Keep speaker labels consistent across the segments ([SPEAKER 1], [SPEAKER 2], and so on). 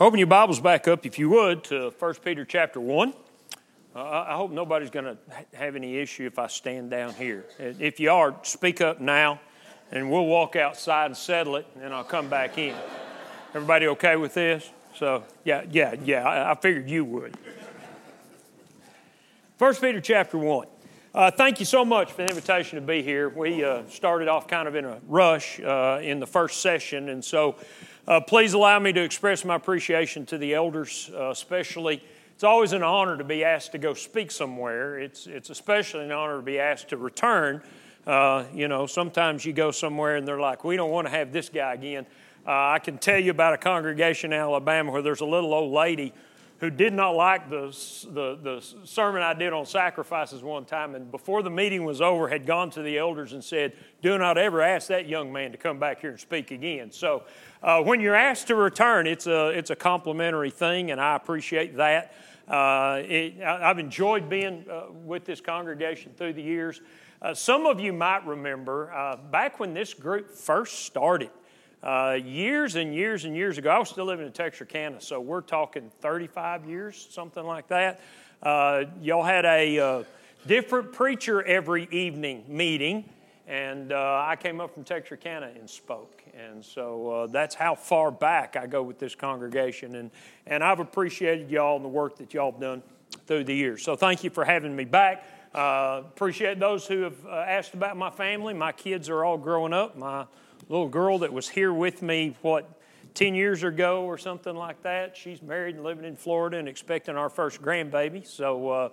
[SPEAKER 1] Open your Bibles back up, if you would, to 1 Peter chapter 1. Uh, I hope nobody's going to have any issue if I stand down here. If you are, speak up now, and we'll walk outside and settle it, and I'll come back in. Everybody okay with this? So, yeah, yeah, yeah, I, I figured you would. 1 Peter chapter 1. Uh, thank you so much for the invitation to be here. We uh, started off kind of in a rush uh, in the first session, and so uh, please allow me to express my appreciation to the elders, uh, especially. It's always an honor to be asked to go speak somewhere. It's, it's especially an honor to be asked to return. Uh, you know, sometimes you go somewhere and they're like, we don't want to have this guy again. Uh, I can tell you about a congregation in Alabama where there's a little old lady who did not like the, the, the, sermon I did on sacrifices one time, and before the meeting was over, had gone to the elders and said, Do not ever ask that young man to come back here and speak again. So uh, when you're asked to return, it's a, it's a complimentary thing, and I appreciate that. Uh, it, I've enjoyed being uh, with this congregation through the years. Uh, some of you might remember uh, back when this group first started, uh, years and years and years ago, I was still living in Texarkana, so we're talking 35 years, something like that. Uh, y'all had a uh, different preacher every evening meeting, and uh, I came up from Texarkana and spoke. And so uh, that's how far back I go with this congregation. And, and I've appreciated y'all and the work that y'all have done through the years. So thank you for having me back. Appreciate those who have asked about my family. My kids are all growing up. My little girl that was here with me, what, 10 years ago or something like that. She's married and living in Florida and expecting our first grandbaby. So uh,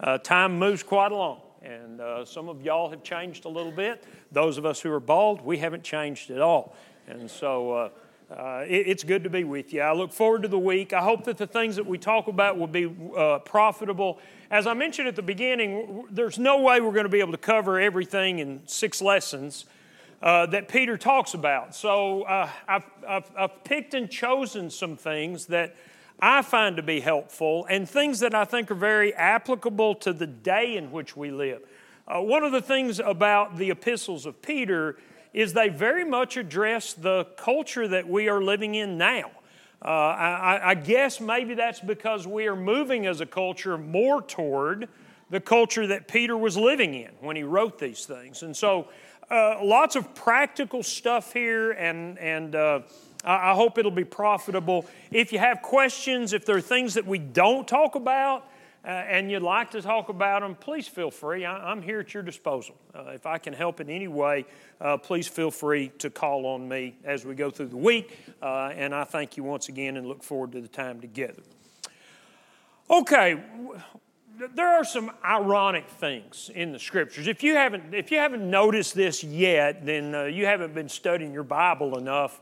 [SPEAKER 1] uh, time moves quite along. And uh, some of y'all have changed a little bit. Those of us who are bald, we haven't changed at all. And so uh, uh, it, it's good to be with you. I look forward to the week. I hope that the things that we talk about will be uh, profitable. As I mentioned at the beginning, there's no way we're going to be able to cover everything in six lessons uh, that Peter talks about. So uh, I've, I've, I've, picked and chosen some things that I find to be helpful and things that I think are very applicable to the day in which we live. Uh, one of the things about the epistles of Peter is they very much address the culture that we are living in now. Uh, I, I guess maybe that's because we are moving as a culture more toward the culture that Peter was living in when he wrote these things. And so uh, lots of practical stuff here, and, and uh, I hope it'll be profitable. If you have questions, if there are things that we don't talk about, uh, and you'd like to talk about them, please feel free. I, am here at your disposal. Uh, if I can help in any way, uh, please feel free to call on me as we go through the week. Uh, and I thank you once again and look forward to the time together. Okay, there are some ironic things in the scriptures. If you haven't, if you haven't noticed this yet, then uh, you haven't been studying your Bible enough.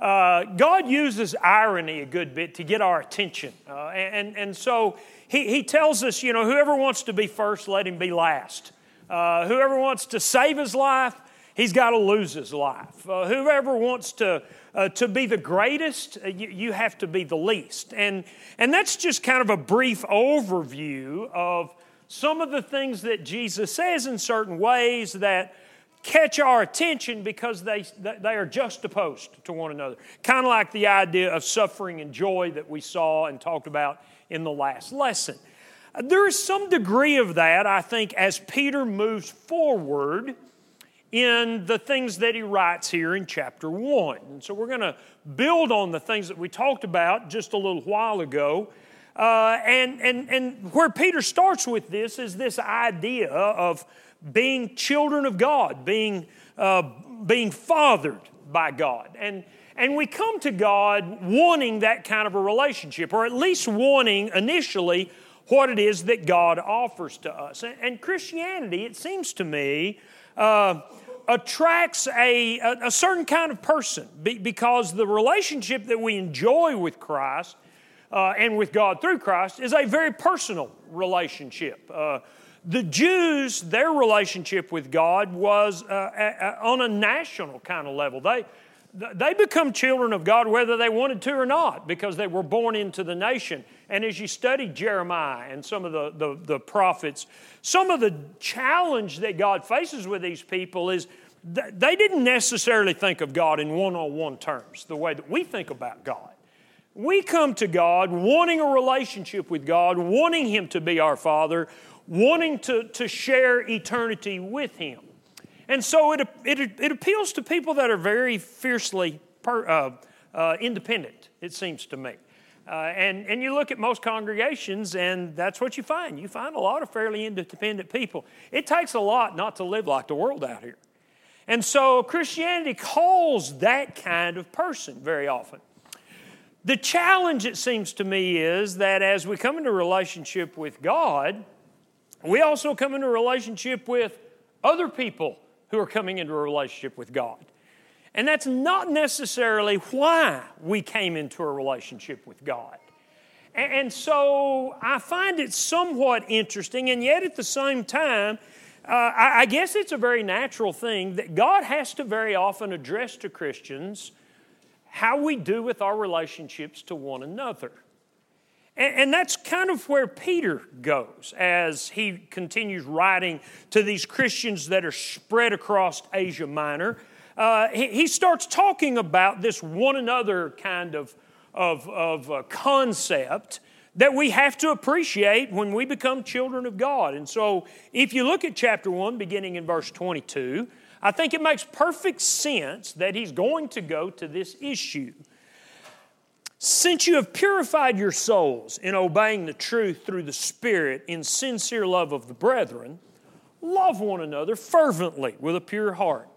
[SPEAKER 1] Uh, God uses irony a good bit to get our attention. Uh, and, and so he, he tells us, you know, whoever wants to be first, let him be last. Uh, whoever wants to save his life, he's got to lose his life. Uh, whoever wants to uh, to be the greatest, uh, you, you, have to be the least. And, and that's just kind of a brief overview of some of the things that Jesus says in certain ways that catch our attention because they, they are juxtaposed to one another. Kind of like the idea of suffering and joy that we saw and talked about in the last lesson. There is some degree of that, I think, as Peter moves forward in the things that he writes here in chapter 1. And so we're going to build on the things that we talked about just a little while ago. Uh, and, and, and where Peter starts with this is this idea of being children of God, being, uh, being fathered by God. And, and we come to God wanting that kind of a relationship, or at least wanting initially what it is that God offers to us. And, and Christianity, it seems to me, uh, attracts a, a, a, certain kind of person because the relationship that we enjoy with Christ uh, and with God through Christ is a very personal relationship. Uh, the Jews, their relationship with God was uh, a, on a national kind of level. They, they become children of God whether they wanted to or not because they were born into the nation. And as you study Jeremiah and some of the, the, the prophets, some of the challenge that God faces with these people is they didn't necessarily think of God in one on one terms, the way that we think about God. We come to God wanting a relationship with God, wanting Him to be our Father, wanting to, to share eternity with Him. And so it, it, it appeals to people that are very fiercely per, uh, uh, independent, it seems to me. Uh, and, and you look at most congregations, and that's what you find. You find a lot of fairly independent people. It takes a lot not to live like the world out here. And so Christianity calls that kind of person very often. The challenge, it seems to me, is that as we come into relationship with God, we also come into relationship with other people who are coming into a relationship with God. And that's not necessarily why we came into a relationship with God. And so I find it somewhat interesting, and yet at the same time, uh, I guess it's a very natural thing that God has to very often address to Christians how we do with our relationships to one another. And, that's kind of where Peter goes as he continues writing to these Christians that are spread across Asia Minor uh, he, he, starts talking about this one another kind of, of, of uh, concept that we have to appreciate when we become children of God. And so, if you look at chapter 1, beginning in verse 22, I think it makes perfect sense that he's going to go to this issue. Since you have purified your souls in obeying the truth through the Spirit in sincere love of the brethren, love one another fervently with a pure heart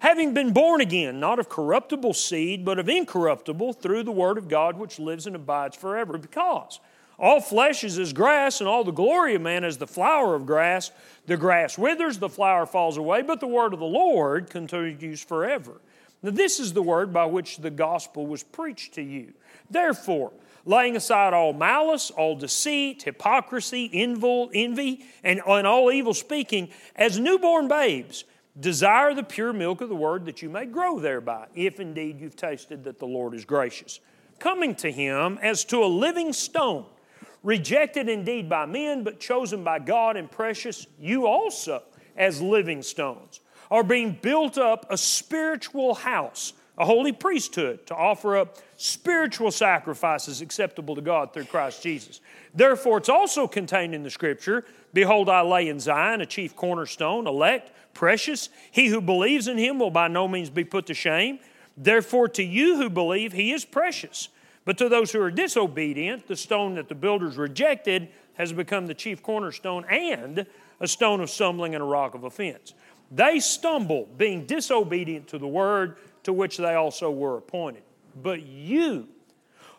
[SPEAKER 1] having been born again, not of corruptible seed, but of incorruptible, through the word of God which lives and abides forever. Because all flesh is as grass, and all the glory of man as the flower of grass. The grass withers, the flower falls away, but the word of the Lord continues forever. Now, this is the word by which the gospel was preached to you. Therefore, laying aside all malice, all deceit, hypocrisy, envy, and, and all evil speaking, as newborn babes, Desire the pure milk of the word that you may grow thereby, if indeed you've tasted that the Lord is gracious. Coming to him as to a living stone, rejected indeed by men, but chosen by God and precious, you also, as living stones, are being built up a spiritual house, a holy priesthood, to offer up spiritual sacrifices acceptable to God through Christ Jesus. Therefore, it's also contained in the scripture Behold, I lay in Zion a chief cornerstone, elect precious. He who believes in him will by no means be put to shame. Therefore, to you who believe, he is precious. But to those who are disobedient, the stone that the builders rejected has become the chief cornerstone and a stone of stumbling and a rock of offense. They stumble, being disobedient to the word to which they also were appointed. But you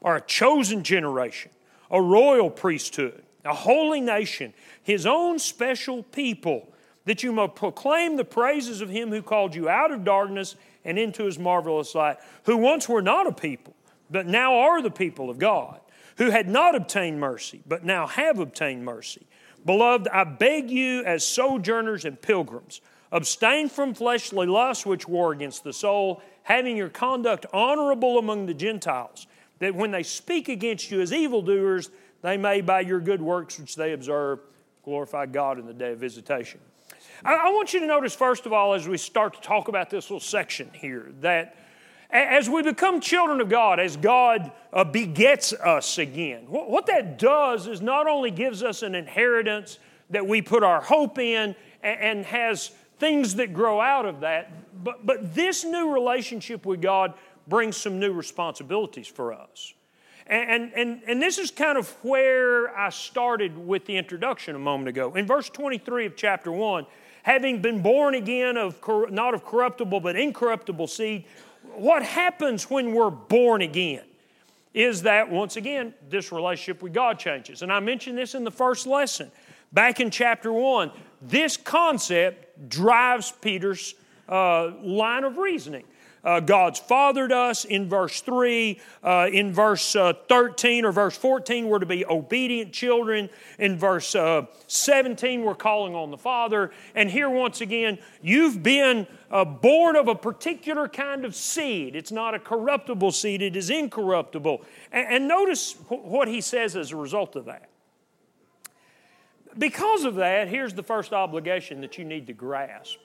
[SPEAKER 1] are a chosen generation, a royal priesthood, a holy nation, his own special people that you may proclaim the praises of him who called you out of darkness and into his marvelous light, who once were not a people, but now are the people of God, who had not obtained mercy, but now have obtained mercy. Beloved, I beg you as sojourners and pilgrims, abstain from fleshly lusts which war against the soul, having your conduct honorable among the Gentiles, that when they speak against you as evildoers, they may by your good works which they observe glorify God in the day of visitation. I, want you to notice, first of all, as we start to talk about this little section here, that as we become children of God, as God uh, begets us again, what, that does is not only gives us an inheritance that we put our hope in and, and has things that grow out of that, but, but this new relationship with God brings some new responsibilities for us. And, and, and this is kind of where I started with the introduction a moment ago. In verse 23 of chapter 1, having been born again of not of corruptible but incorruptible seed, what happens when we're born again is that once again this relationship with God changes. And I mentioned this in the first lesson. Back in chapter 1, this concept drives Peter's uh, line of reasoning. Uh, God's fathered us in verse 3. Uh, in verse uh, 13 or verse 14, we're to be obedient children. In verse uh, 17, we're calling on the Father. And here, once again, you've been uh, born of a particular kind of seed. It's not a corruptible seed, it is incorruptible. And, and notice what he says as a result of that. Because of that, here's the first obligation that you need to grasp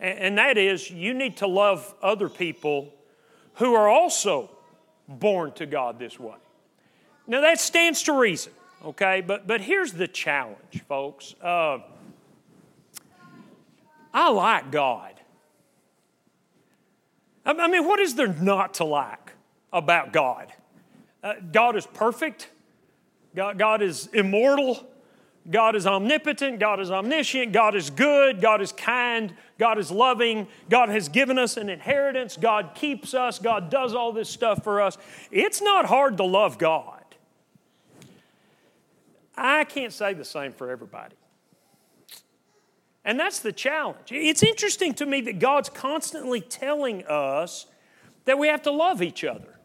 [SPEAKER 1] and that is you need to love other people who are also born to God this way. Now that stands to reason, okay? But, but here's the challenge, folks. Uh, I like God. I mean, what is there not to like about God? Uh, God is perfect, God, God is immortal, God is omnipotent, God is omniscient, God is good, God is kind, God is loving, God has given us an inheritance, God keeps us, God does all this stuff for us. It's not hard to love God. I can't say the same for everybody. And that's the challenge. It's interesting to me that God's constantly telling us that we have to love each other.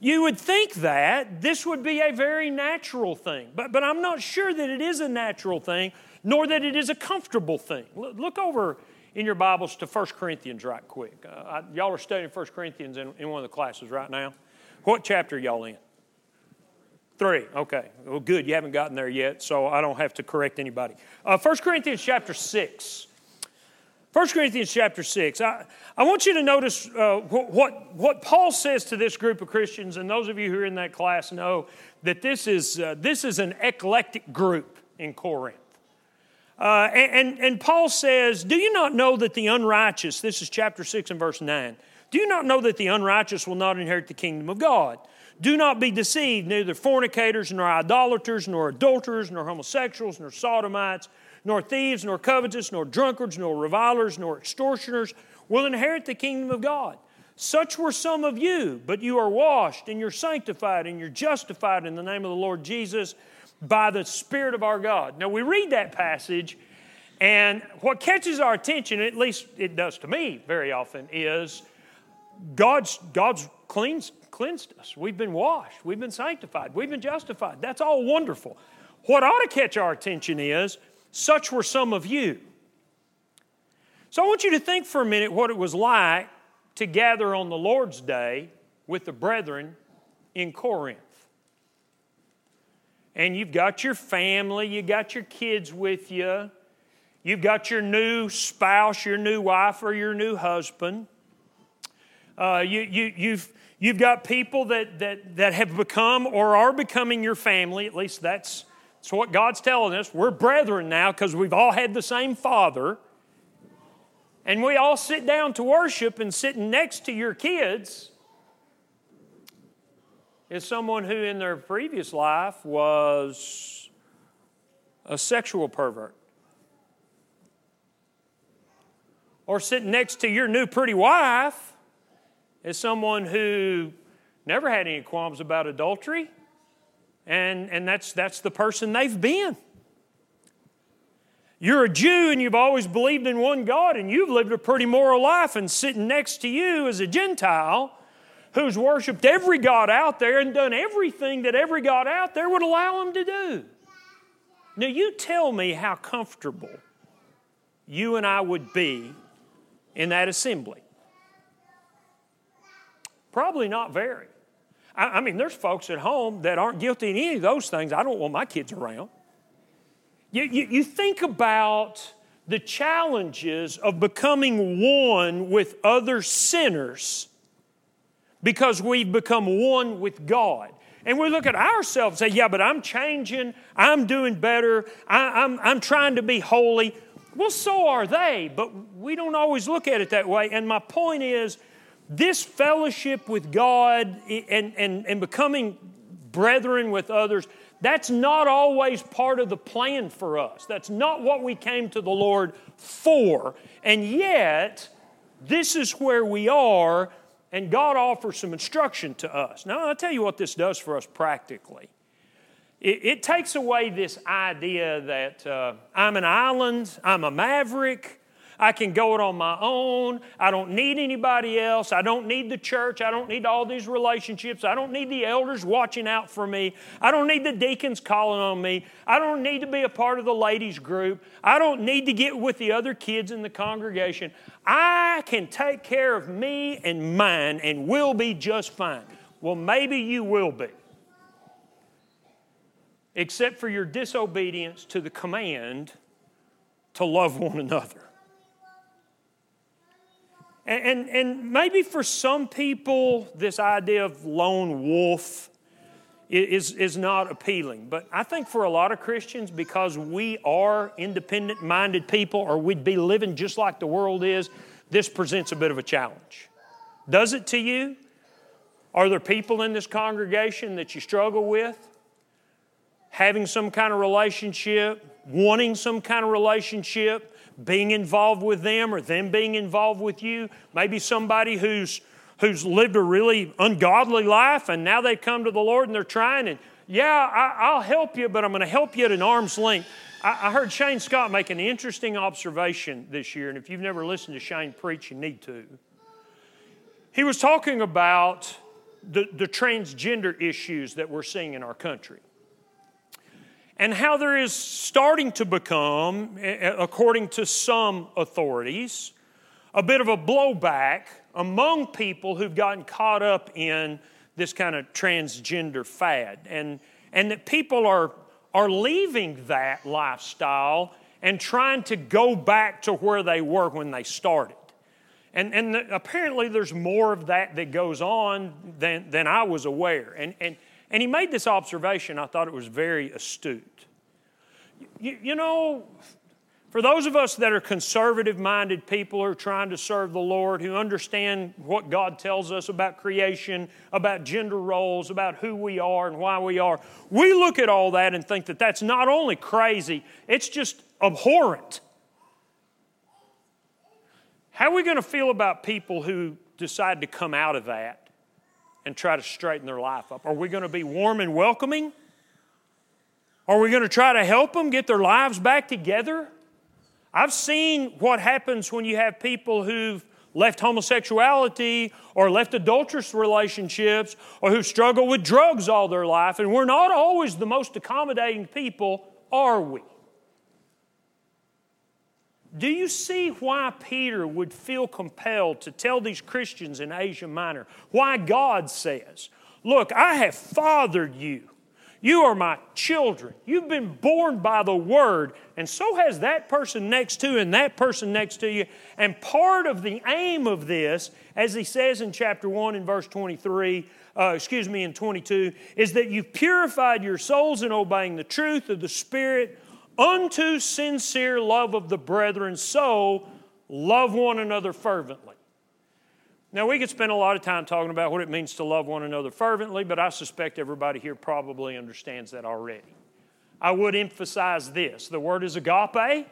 [SPEAKER 1] You would think that this would be a very natural thing, but, but I'm not sure that it is a natural thing, nor that it is a comfortable thing. Look over in your Bibles to 1 Corinthians right quick. Uh, I, y'all are studying 1 Corinthians in, in one of the classes right now. What chapter are y'all in? Three, okay. Well, good, you haven't gotten there yet, so I don't have to correct anybody. Uh, 1 Corinthians chapter 6. 1 Corinthians chapter 6. I, I want you to notice uh, what, what Paul says to this group of Christians, and those of you who are in that class know that this is, uh, this is an eclectic group in Corinth. Uh, and, and Paul says, Do you not know that the unrighteous, this is chapter 6 and verse 9, do you not know that the unrighteous will not inherit the kingdom of God? Do not be deceived, neither fornicators, nor idolaters, nor adulterers, nor homosexuals, nor sodomites, nor thieves, nor covetous, nor drunkards, nor revilers, nor extortioners will inherit the kingdom of God. Such were some of you, but you are washed, and you're sanctified, and you're justified in the name of the Lord Jesus by the Spirit of our God. Now, we read that passage, and what catches our attention, at least it does to me very often, is God's, God's cleansed cleansed us. We've been washed. We've been sanctified. We've been justified. That's all wonderful. What ought to catch our attention is such were some of you. So I want you to think for a minute what it was like to gather on the Lord's day with the brethren in Corinth. And you've got your family, you got your kids with you, you've got your new spouse, your new wife, or your new husband. Uh, you, you, you've, You've got people that, that, that have become or are becoming your family. At least that's, that's what God's telling us. We're brethren now because we've all had the same Father. And we all sit down to worship, and sitting next to your kids is someone who, in their previous life, was a sexual pervert. Or sitting next to your new pretty wife is someone who never had any qualms about adultery, and, and that's, that's the person they've been. You're a Jew and you've always believed in one God and you've lived a pretty moral life, and sitting next to you is a Gentile who's worshiped every God out there and done everything that every God out there would allow him to do. Now, you tell me how comfortable you and I would be in that assembly. Probably not very. I, I mean, there's folks at home that aren't guilty in any of those things. I don't want my kids around. You, you, you think about the challenges of becoming one with other sinners because we've become one with God. And we look at ourselves and say, yeah, but I'm changing, I'm doing better, I, I'm, I'm trying to be holy. Well, so are they, but we don't always look at it that way. And my point is, this fellowship with God and, and, and becoming brethren with others, that's not always part of the plan for us. That's not what we came to the Lord for. And yet, this is where we are, and God offers some instruction to us. Now, I'll tell you what this does for us practically. It, it takes away this idea that uh, I'm an island, I'm a maverick, I can go it on my own. I don't need anybody else. I don't need the church. I don't need all these relationships. I don't need the elders watching out for me. I don't need the deacons calling on me. I don't need to be a part of the ladies' group. I don't need to get with the other kids in the congregation. I can take care of me and mine and will be just fine. Well, maybe you will be. Except for your disobedience to the command to love one another. And, and, and maybe for some people, this idea of lone wolf is, is not appealing. But I think for a lot of Christians, because we are independent minded people or we'd be living just like the world is, this presents a bit of a challenge. Does it to you? Are there people in this congregation that you struggle with? Having some kind of relationship, wanting some kind of relationship, being involved with them or them being involved with you? Maybe somebody who's who's lived a really ungodly life and now they've come to the Lord and they're trying and yeah, I, will help you, but I'm going to help you at an arm's length. I, I heard Shane Scott make an interesting observation this year, and if you've never listened to Shane preach, you need to. He was talking about the, the transgender issues that we're seeing in our country and how there is starting to become, according to some authorities, a bit of a blowback among people who've gotten caught up in this kind of transgender fad. And, and that people are, are leaving that lifestyle and trying to go back to where they were when they started. And, and the, apparently, there's more of that that goes on than, than I was aware. And, and, and he made this observation, I thought it was very astute. You, you know, for those of us that are conservative minded people who are trying to serve the Lord, who understand what God tells us about creation, about gender roles, about who we are and why we are, we look at all that and think that that's not only crazy, it's just abhorrent. How are we going to feel about people who decide to come out of that and try to straighten their life up? Are we going to be warm and welcoming? Are we going to try to help them get their lives back together? I've seen what happens when you have people who've left homosexuality or left adulterous relationships or who struggle with drugs all their life, and we're not always the most accommodating people, are we? Do you see why Peter would feel compelled to tell these Christians in Asia Minor why God says, Look, I have fathered you. You are my children. You've been born by the word, and so has that person next to you and that person next to you. And part of the aim of this, as he says in chapter 1 in verse 23, uh, excuse me, in 22, is that you've purified your souls in obeying the truth of the Spirit unto sincere love of the brethren, so love one another fervently. Now, we could spend a lot of time talking about what it means to love one another fervently, but I suspect everybody here probably understands that already. I would emphasize this the word is agape.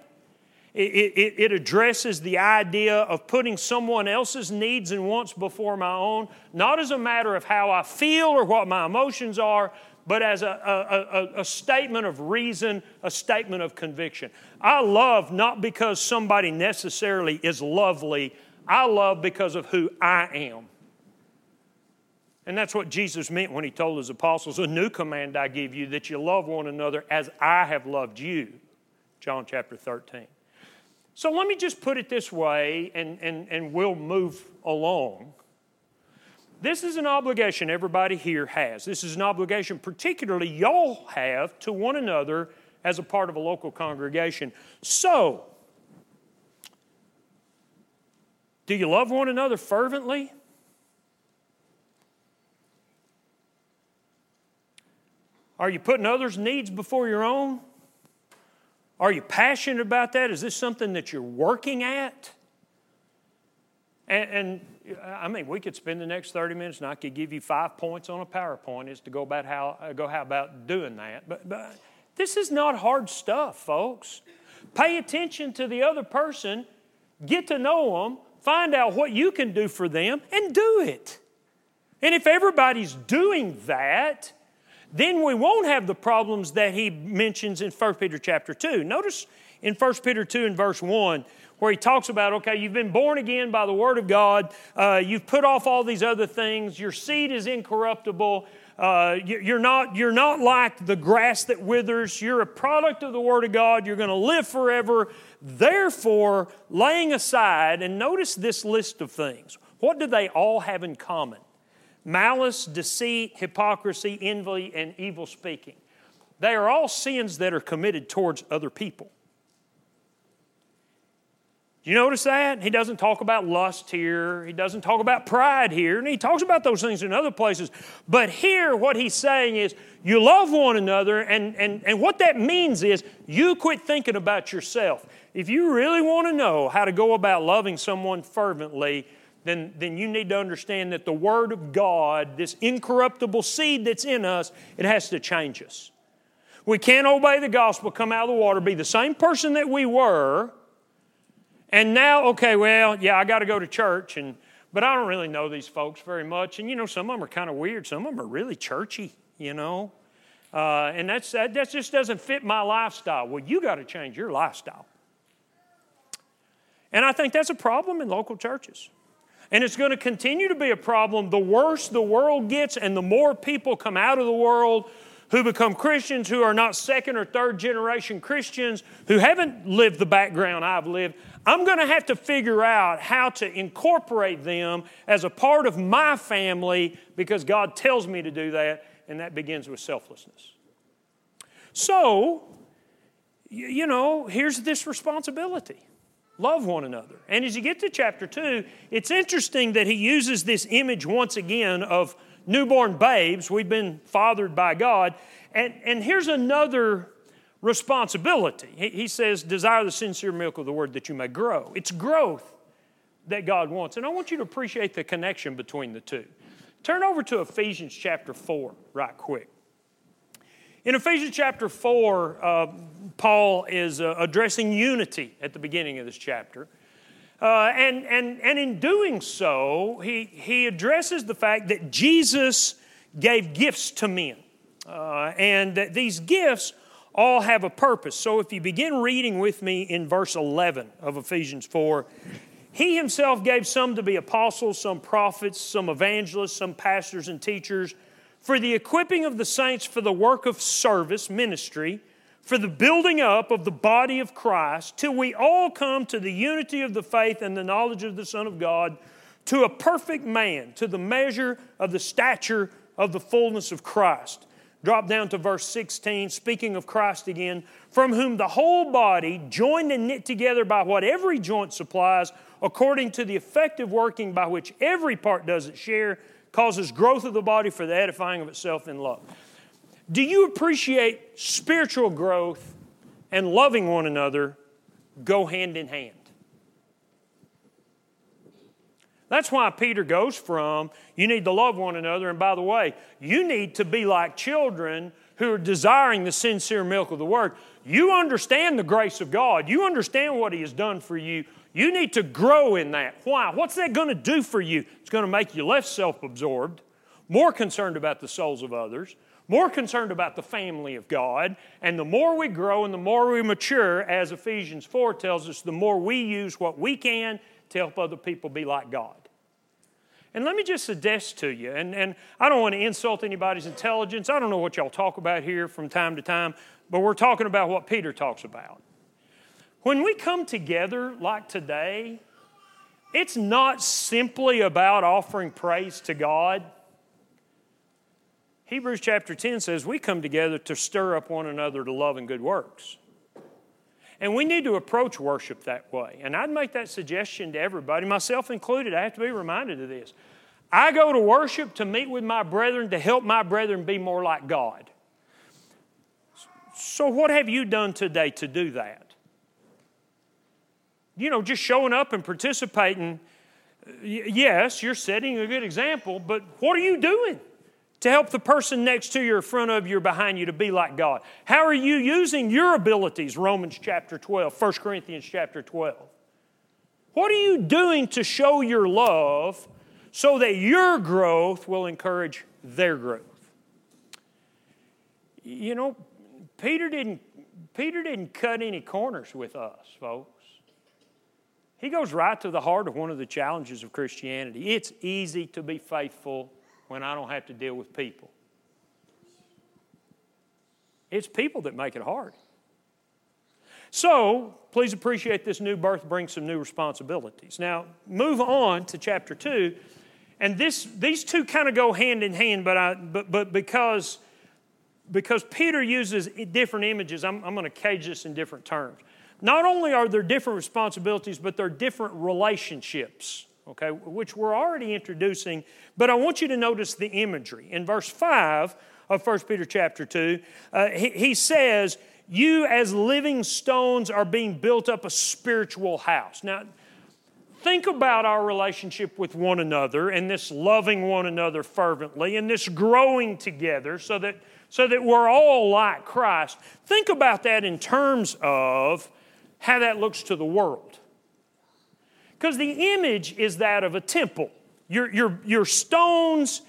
[SPEAKER 1] It, it, it, addresses the idea of putting someone else's needs and wants before my own, not as a matter of how I feel or what my emotions are, but as a, a, a, statement of reason, a statement of conviction. I love not because somebody necessarily is lovely, I love because of who I am. And that's what Jesus meant when he told his apostles, A new command I give you, that you love one another as I have loved you. John chapter 13. So let me just put it this way, and, and, and we'll move along. This is an obligation everybody here has. This is an obligation, particularly y'all have to one another as a part of a local congregation. So, do you love one another fervently? Are you putting others' needs before your own? Are you passionate about that? Is this something that you're working at? And, and I mean, we could spend the next 30 minutes and I could give you five points on a PowerPoint as to go about how, uh, go how about doing that. But, but this is not hard stuff, folks. Pay attention to the other person, get to know them, find out what you can do for them, and do it. And if everybody's doing that, then we won't have the problems that he mentions in 1 Peter chapter 2. Notice in 1 Peter 2 and verse 1 where he talks about, okay, you've been born again by the Word of God, uh, you've put off all these other things, your seed is incorruptible. Uh, you're, not, you're not like the grass that withers. You're a product of the Word of God. You're going to live forever. Therefore, laying aside, and notice this list of things. What do they all have in common? Malice, deceit, hypocrisy, envy, and evil speaking. They are all sins that are committed towards other people. You notice that? He doesn't talk about lust here. He doesn't talk about pride here. And he talks about those things in other places. But here, what he's saying is you love one another. And, and, and what that means is you quit thinking about yourself. If you really want to know how to go about loving someone fervently, then, then you need to understand that the Word of God, this incorruptible seed that's in us, it has to change us. We can't obey the gospel, come out of the water, be the same person that we were and now, okay, well, yeah, I got to go to church, and but I don't really know these folks very much. And you know, some of them are kind of weird. Some of them are really churchy. You know, uh, and that's that, that just doesn't fit my lifestyle. Well, you got to change your lifestyle. And I think that's a problem in local churches. And it's going to continue to be a problem the worse the world gets and the more people come out of the world who become Christians who are not second or third generation Christians, who haven't lived the background I've lived. I'm going to have to figure out how to incorporate them as a part of my family because God tells me to do that, and that begins with selflessness. So, you know, here's this responsibility love one another. And as you get to chapter 2, it's interesting that he uses this image once again of newborn babes. We've been fathered by God. And, and here's another responsibility. He, he says, Desire the sincere milk of the word that you may grow. It's growth that God wants. And I want you to appreciate the connection between the two. Turn over to Ephesians chapter 4 right quick. In Ephesians chapter 4, uh, Paul is uh, addressing unity at the beginning of this chapter. Uh, and, and, and in doing so, he, he addresses the fact that Jesus gave gifts to men. Uh, and that these gifts all have a purpose. So if you begin reading with me in verse 11 of Ephesians 4, he himself gave some to be apostles, some prophets, some evangelists, some pastors and teachers for the equipping of the saints for the work of service, ministry, for the building up of the body of Christ, till we all come to the unity of the faith and the knowledge of the Son of God, to a perfect man, to the measure of the stature of the fullness of Christ Drop down to verse 16, speaking of Christ again, from whom the whole body, joined and knit together by what every joint supplies, according to the effective working by which every part does its share, causes growth of the body for the edifying of itself in love. Do you appreciate spiritual growth and loving one another go hand in hand? That's why Peter goes from you need to love one another. And by the way, you need to be like children who are desiring the sincere milk of the word. You understand the grace of God, you understand what He has done for you. You need to grow in that. Why? What's that going to do for you? It's going to make you less self absorbed, more concerned about the souls of others, more concerned about the family of God. And the more we grow and the more we mature, as Ephesians 4 tells us, the more we use what we can to help other people be like God. And let me just suggest to you, and, and I don't want to insult anybody's intelligence. I don't know what y'all talk about here from time to time, but we're talking about what Peter talks about. When we come together like today, it's not simply about offering praise to God. Hebrews chapter 10 says we come together to stir up one another to love and good works. And we need to approach worship that way. And I'd make that suggestion to everybody, myself included. I have to be reminded of this. I go to worship to meet with my brethren to help my brethren be more like God. So, what have you done today to do that? You know, just showing up and participating. Yes, you're setting a good example, but what are you doing? To help the person next to you or front of you or behind you to be like God? How are you using your abilities? Romans chapter 12, 1 Corinthians chapter 12. What are you doing to show your love so that your growth will encourage their growth? You know, Peter didn't, Peter didn't cut any corners with us, folks. He goes right to the heart of one of the challenges of Christianity. It's easy to be faithful when I don't have to deal with people. It's people that make it hard. So, please appreciate this new birth brings some new responsibilities. Now, move on to chapter 2. And this, these two kind of go hand in hand, but, I, but, but because, because Peter uses different images, I'm, I'm going to cage this in different terms. not only are there different responsibilities, but there are different relationships, okay, which we're already introducing. But I want you to notice the imagery. In verse 5 of 1 Peter chapter 2, uh, he, he says, You as living stones are being built up a spiritual house. Now, think about our relationship with one another and this loving one another fervently and this growing together so that, so that we're all like Christ. Think about that in terms of how that looks to the world. Because the image is that of a temple. Your, your, your stones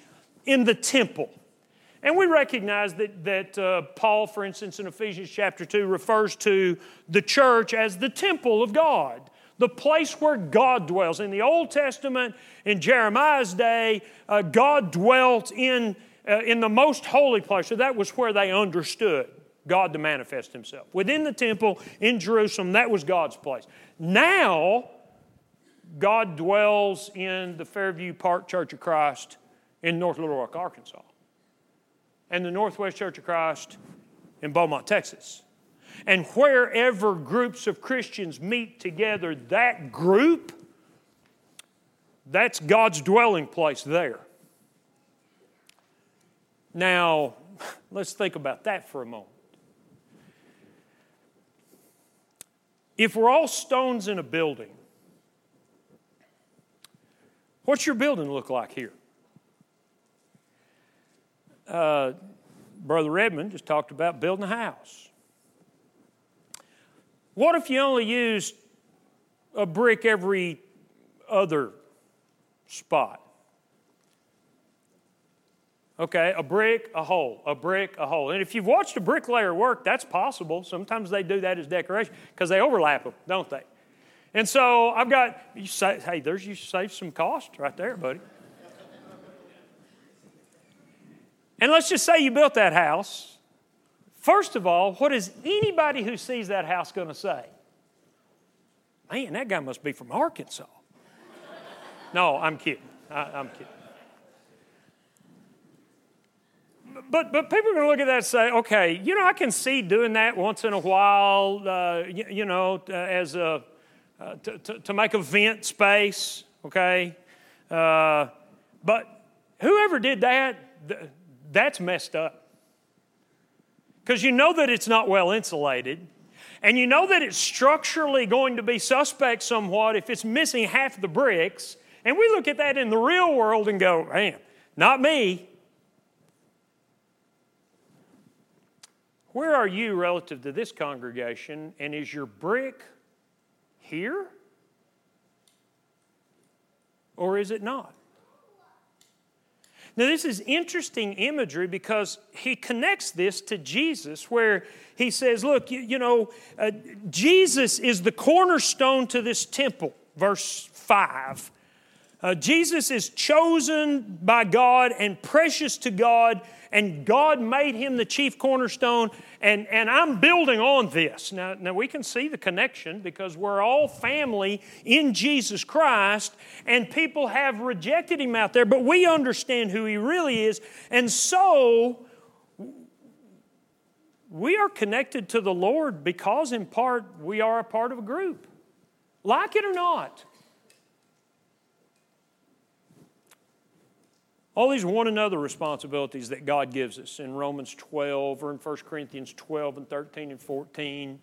[SPEAKER 1] in the temple. And we recognize that, that uh, Paul, for instance, in Ephesians chapter 2, refers to the church as the temple of God the place where God dwells. In the Old Testament, in Jeremiah's day, uh, God dwelt in, uh, in the most holy place. So that was where they understood God to manifest Himself. Within the temple in Jerusalem, that was God's place. Now, God dwells in the Fairview Park Church of Christ in North Little Rock, Arkansas, and the Northwest Church of Christ in Beaumont, Texas. And wherever groups of Christians meet together, that group, that's God's dwelling place there. Now, let's think about that for a moment. If we're all stones in a building, what's your building look like here? Uh, Brother Redmond just talked about building a house. What if you only used a brick every other spot? Okay, a brick, a hole, a brick, a hole. And if you've watched a bricklayer work, that's possible. Sometimes they do that as decoration because they overlap them, don't they? And so I've got, you say, hey, there's you save some cost right there, buddy. and let's just say you built that house First of all, what is anybody who sees that house going to say? Man, that guy must be from Arkansas. no, I'm kidding. I, am kidding. But, but people are going to look at that and say, okay, you know, I can see doing that once in a while, uh, you, you, know, uh, as a, uh, to, to, to, make a vent space, okay? Uh, but whoever did that, th- that's messed up because you know that it's not well insulated. And you know that it's structurally going to be suspect somewhat if it's missing half the bricks. And we look at that in the real world and go, man, not me. Where are you relative to this congregation? And is your brick here? Or is it not? Now, this is interesting imagery because he connects this to Jesus, where he says, Look, you, you know, uh, Jesus is the cornerstone to this temple, verse 5. Uh, Jesus is chosen by God and precious to God, and God made him the chief cornerstone. And, and I'm building on this. Now, now, we can see the connection because we're all family in Jesus Christ, and people have rejected him out there, but we understand who he really is. And so, we are connected to the Lord because, in part, we are a part of a group. Like it or not. All these one another responsibilities that God gives us in Romans 12 or in 1 Corinthians 12 and 13 and 14.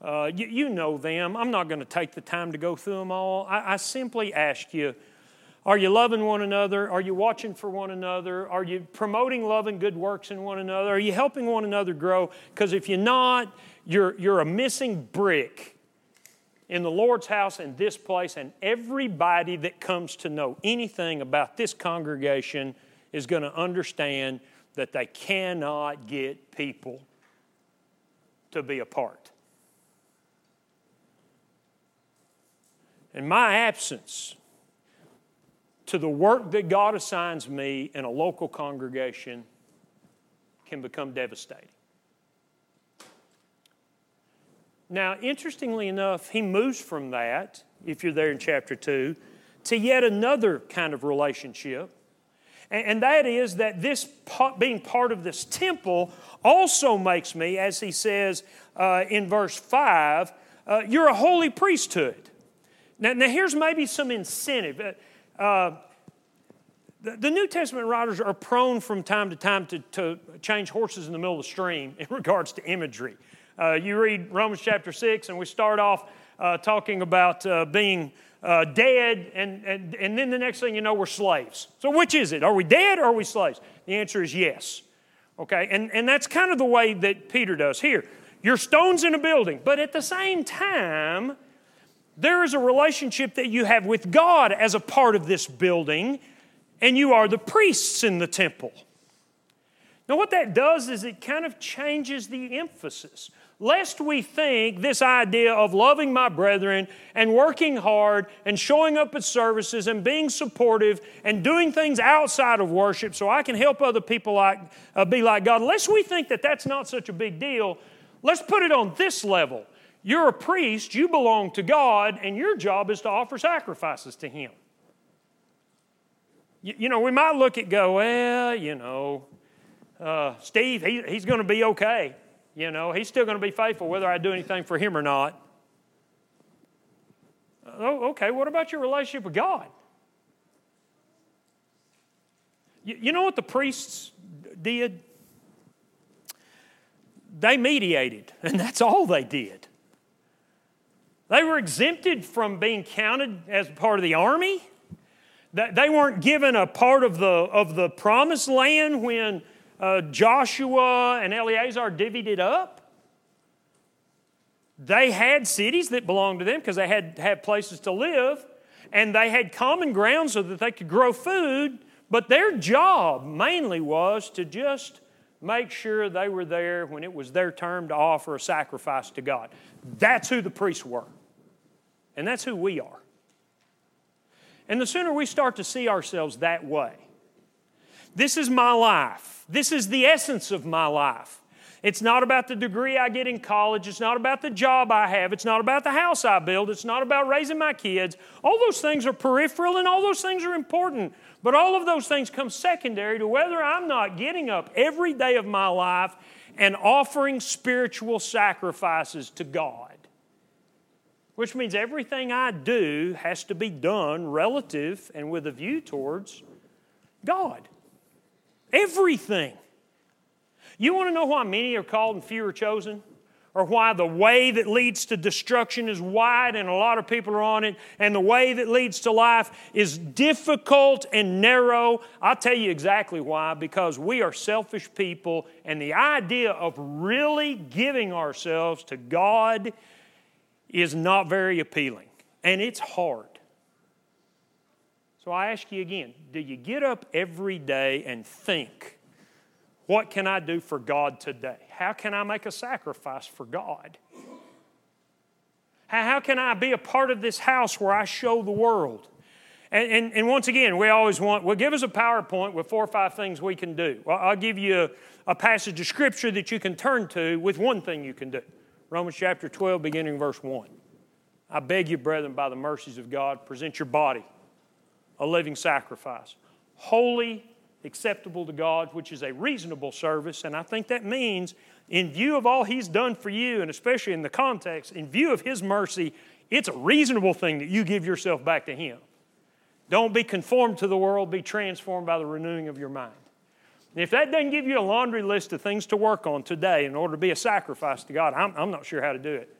[SPEAKER 1] Uh, you, you, know them. I'm not going to take the time to go through them all. I, I simply ask you are you loving one another? Are you watching for one another? Are you promoting love and good works in one another? Are you helping one another grow? Because if you're not, you're, you're a missing brick in the Lord's house in this place, and everybody that comes to know anything about this congregation is going to understand that they cannot get people to be apart. part. In my absence, to the work that God assigns me in a local congregation can become devastating. Now, interestingly enough, he moves from that, if you're there in chapter 2, to yet another kind of relationship. And that is that this being part of this temple also makes me, as he says uh, in verse 5, uh, you're a holy priesthood. Now, now here's maybe some incentive. Uh, uh, the, the, New Testament writers are prone from time to time to, to, change horses in the middle of the stream in regards to imagery. Uh, you read Romans chapter 6, and we start off uh, talking about uh, being uh, dead, and, and, and then the next thing you know, we're slaves. So, which is it? Are we dead or are we slaves? The answer is yes. Okay, and, and that's kind of the way that Peter does here. You're stones in a building, but at the same time, there is a relationship that you have with God as a part of this building, and you are the priests in the temple. Now, what that does is it kind of changes the emphasis lest we think this idea of loving my brethren and working hard and showing up at services and being supportive and doing things outside of worship so I can help other people like, uh, be like God, lest we think that that's not such a big deal, let's put it on this level. You're a priest, you belong to God, and your job is to offer sacrifices to Him. You, you know, we might look at go, well, you know, uh, Steve, he, he's going to be okay. You know, he's still going to be faithful whether I do anything for him or not. Oh, okay, what about your relationship with God? You, you know what the priests did? They mediated, and that's all they did. They were exempted from being counted as part of the army. They weren't given a part of the, of the promised land when uh, Joshua and Eleazar divvied it up. They had cities that belonged to them because they had had places to live, and they had common ground so that they could grow food. But their job mainly was to just make sure they were there when it was their turn to offer a sacrifice to God. That's who the priests were, and that's who we are. And the sooner we start to see ourselves that way, this is my life. This is the essence of my life. It's not about the degree I get in college. It's not about the job I have. It's not about the house I build. It's not about raising my kids. All those things are peripheral and all those things are important. But all of those things come secondary to whether I'm not getting up every day of my life and offering spiritual sacrifices to God. Which means everything I do has to be done relative and with a view towards God. Everything. You want to know why many are called and few are chosen? Or why the way that leads to destruction is wide and a lot of people are on it, and the way that leads to life is difficult and narrow? I'll tell you exactly why because we are selfish people, and the idea of really giving ourselves to God is not very appealing, and it's hard. So I ask you again do you get up every day and think, what can I do for God today? How can I make a sacrifice for God? How can I be a part of this house where I show the world? And, and, and, once again, we always want, well, give us a PowerPoint with four or five things we can do. Well, I'll give you a, a passage of Scripture that you can turn to with one thing you can do. Romans chapter 12, beginning verse 1. I beg you, brethren, by the mercies of God, present your body a living sacrifice, holy, acceptable to God, which is a reasonable service. And I think that means, in view of all He's done for you, and especially in the context, in view of His mercy, it's a reasonable thing that you give yourself back to Him. Don't be conformed to the world, be transformed by the renewing of your mind. And if that doesn't give you a laundry list of things to work on today in order to be a sacrifice to God, I'm, I'm not sure how to do it.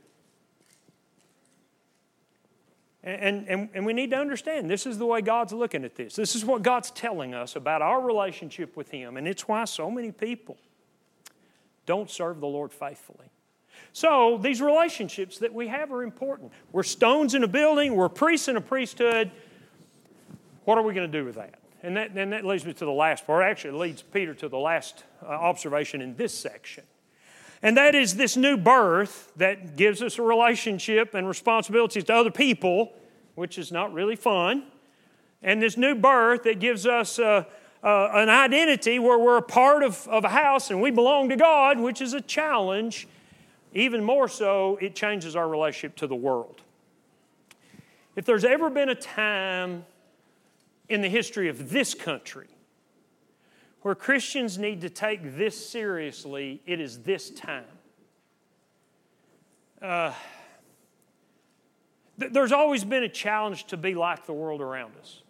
[SPEAKER 1] And, and, and we need to understand this is the way God's looking at this. This is what God's telling us about our relationship with Him. And it's why so many people don't serve the Lord faithfully. So, these relationships that we have are important. We're stones in a building, we're priests in a priesthood. What are we going to do with that? And that, and that leads me to the last part. Actually, leads Peter to the last uh, observation in this section. And that is this new birth that gives us a relationship and responsibilities to other people, which is not really fun. And this new birth that gives us uh, uh, an identity where we're a part of, of a house and we belong to God, which is a challenge. Even more so, it changes our relationship to the world. If there's ever been a time in the history of this country where Christians need to take this seriously, it is this time. Uh, there's always been a challenge to be like the world around us.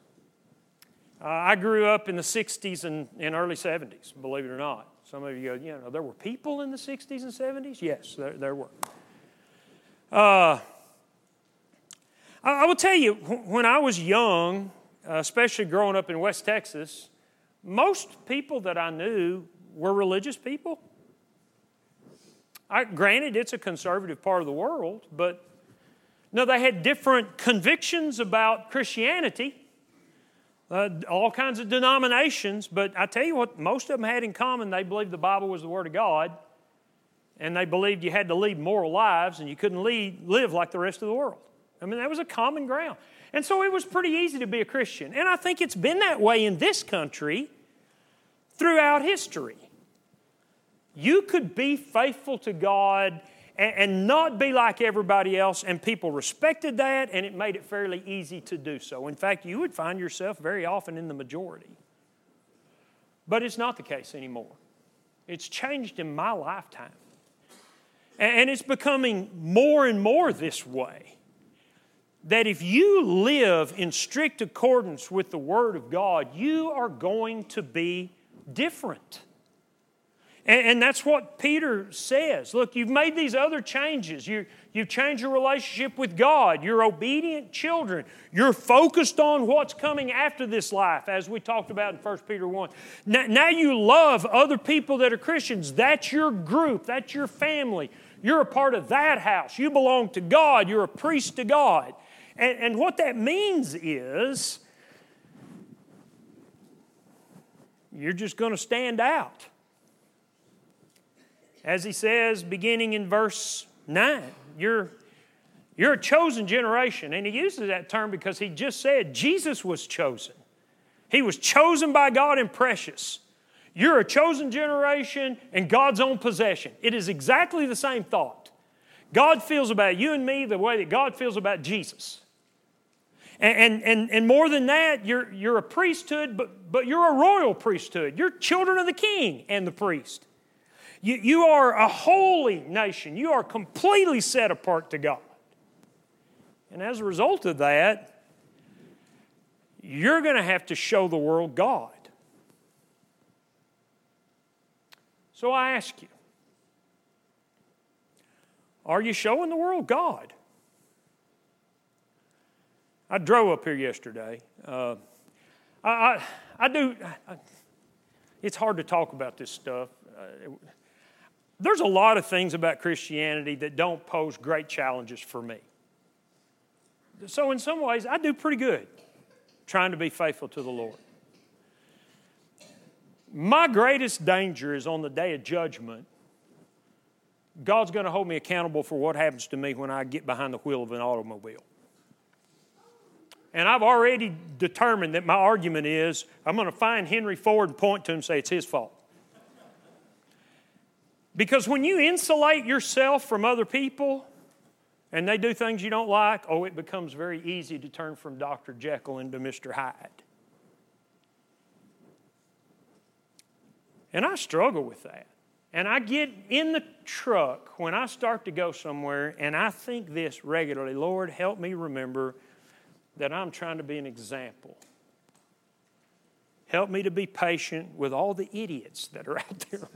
[SPEAKER 1] Uh, I grew up in the 60s and, and early 70s, believe it or not. Some of you go, you know, there were people in the 60s and 70s? Yes, there, there were. Uh, I, I will tell you, when I was young, uh, especially growing up in West Texas, most people that I knew were religious people. I, granted, it's a conservative part of the world, but no, they had different convictions about Christianity, uh, all kinds of denominations, but I tell you what, most of them had in common they believed the Bible was the Word of God, and they believed you had to lead moral lives and you couldn't lead, live like the rest of the world. I mean, that was a common ground. And so it was pretty easy to be a Christian. And I think it's been that way in this country throughout history. You could be faithful to God and, and not be like everybody else, and people respected that, and it made it fairly easy to do so. In fact, you would find yourself very often in the majority. But it's not the case anymore. It's changed in my lifetime. And it's becoming more and more this way. That if you live in strict accordance with the Word of God, you are going to be different. And, and, that's what Peter says. Look, you've made these other changes. You, you've changed your relationship with God. You're obedient children. You're focused on what's coming after this life, as we talked about in 1 Peter 1. Now, now you love other people that are Christians. That's your group, that's your family. You're a part of that house. You belong to God. You're a priest to God. And, and what that means is you're just going to stand out. As he says, beginning in verse 9, you're, you're a chosen generation. And he uses that term because he just said Jesus was chosen. He was chosen by God and precious. You're a chosen generation and God's own possession. It is exactly the same thought. God feels about you and me the way that God feels about Jesus. And, and, and more than that, you're, you're a priesthood, but, but you're a royal priesthood. You're children of the king and the priest. You, you are a holy nation. You are completely set apart to God. And as a result of that, you're going to have to show the world God. So I ask you, are you showing the world God? I drove up here yesterday. Uh, I, I, I, do, I, it's hard to talk about this stuff. Uh, there's a lot of things about Christianity that don't pose great challenges for me. So, in some ways, I do pretty good trying to be faithful to the Lord. My greatest danger is on the day of judgment. God's going to hold me accountable for what happens to me when I get behind the wheel of an automobile. And I've already determined that my argument is I'm going to find Henry Ford and point to him and say it's his fault. Because when you insulate yourself from other people and they do things you don't like, oh, it becomes very easy to turn from Dr. Jekyll into Mr. Hyde. And I struggle with that. And I get in the truck when I start to go somewhere and I think this regularly Lord, help me remember that I'm trying to be an example. Help me to be patient with all the idiots that are out there.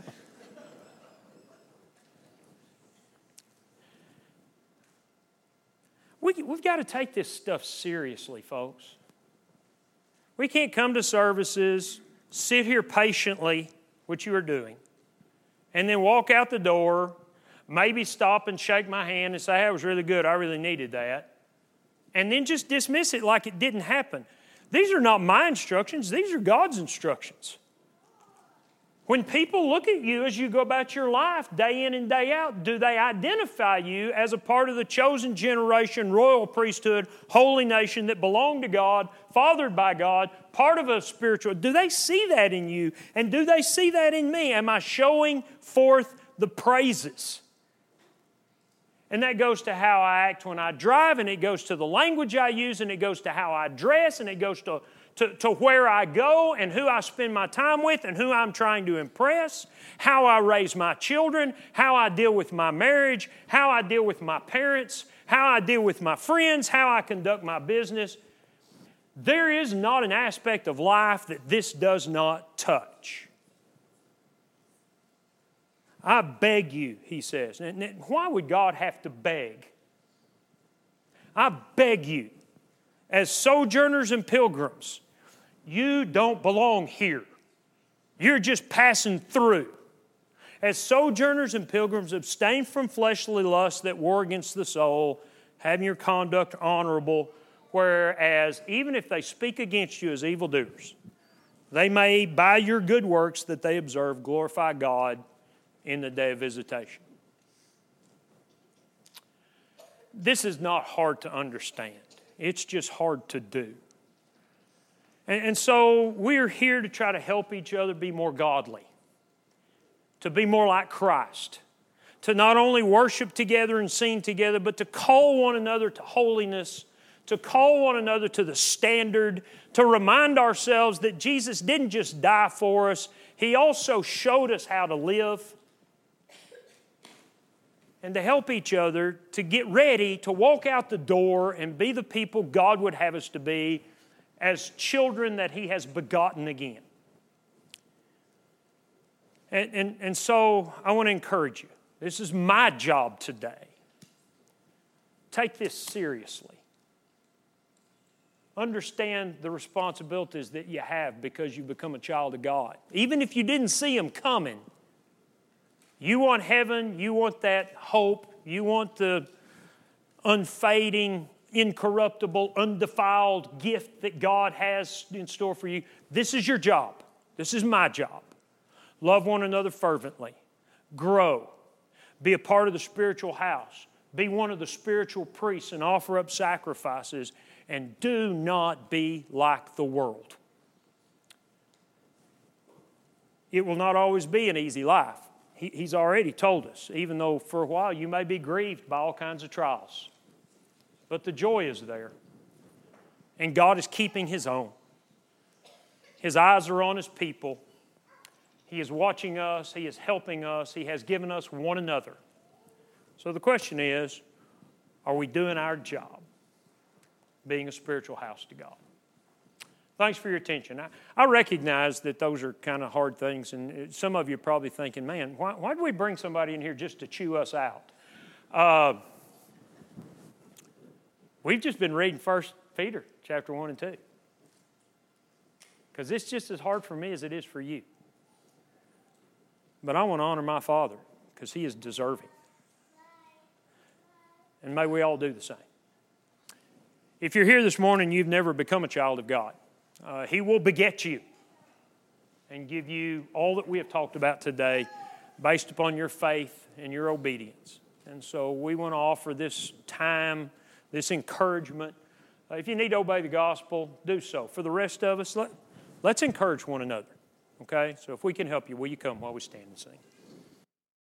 [SPEAKER 1] We, we've got to take this stuff seriously, folks. We can't come to services, sit here patiently, which you are doing, and then walk out the door, maybe stop and shake my hand and say, that was really good. I really needed that and then just dismiss it like it didn't happen. These are not my instructions, these are God's instructions. When people look at you as you go about your life day in and day out, do they identify you as a part of the chosen generation, royal priesthood, holy nation that belong to God, fathered by God, part of a spiritual? Do they see that in you? And do they see that in me? Am I showing forth the praises? And that goes to how I act when I drive, and it goes to the language I use, and it goes to how I dress, and it goes to, to, to where I go, and who I spend my time with, and who I'm trying to impress, how I raise my children, how I deal with my marriage, how I deal with my parents, how I deal with my friends, how I conduct my business. There is not an aspect of life that this does not touch. I beg you, he says. Why would God have to beg? I beg you, as sojourners and pilgrims, you don't belong here. You're just passing through. As sojourners and pilgrims, abstain from fleshly lusts that war against the soul, having your conduct honorable, whereas even if they speak against you as evildoers, they may, by your good works that they observe, glorify God in the day of visitation. This is not hard to understand, it's just hard to do. And, and so we're here to try to help each other be more godly, to be more like Christ, to not only worship together and sing together, but to call one another to holiness, to call one another to the standard, to remind ourselves that Jesus didn't just die for us, He also showed us how to live and to help each other to get ready to walk out the door and be the people God would have us to be as children that He has begotten again. And, and, and so I want to encourage you. This is my job today. Take this seriously. Understand the responsibilities that you have because you've become a child of God. Even if you didn't see Him coming, you want heaven, you want that hope, you want the unfading, incorruptible, undefiled gift that God has in store for you. This is your job. This is my job. Love one another fervently, grow, be a part of the spiritual house, be one of the spiritual priests and offer up sacrifices, and do not be like the world. It will not always be an easy life he, he's already told us, even though for a while you may be grieved by all kinds of trials. But the joy is there. And God is keeping His own. His eyes are on His people. He is watching us, He is helping us, He has given us one another. So the question is are we doing our job, being a spiritual house to God? Thanks for your attention. I, I recognize that those are kind of hard things, and some of you are probably thinking, man, why, why do we bring somebody in here just to chew us out? Uh, we've just been reading First Peter chapter 1 and 2. Because it's just as hard for me as it is for you. But I want to honor my Father because He is deserving. And may we all do the same. If you're here this morning, you've never become a child of God. Uh, he will beget you and give you all that we have talked about today based upon your faith and your obedience. And so we want to offer this time, this encouragement. Uh, if you need to obey the gospel, do so. For the rest of us, let, let's encourage one another. Okay? So if we can help you, will you come while we stand and sing?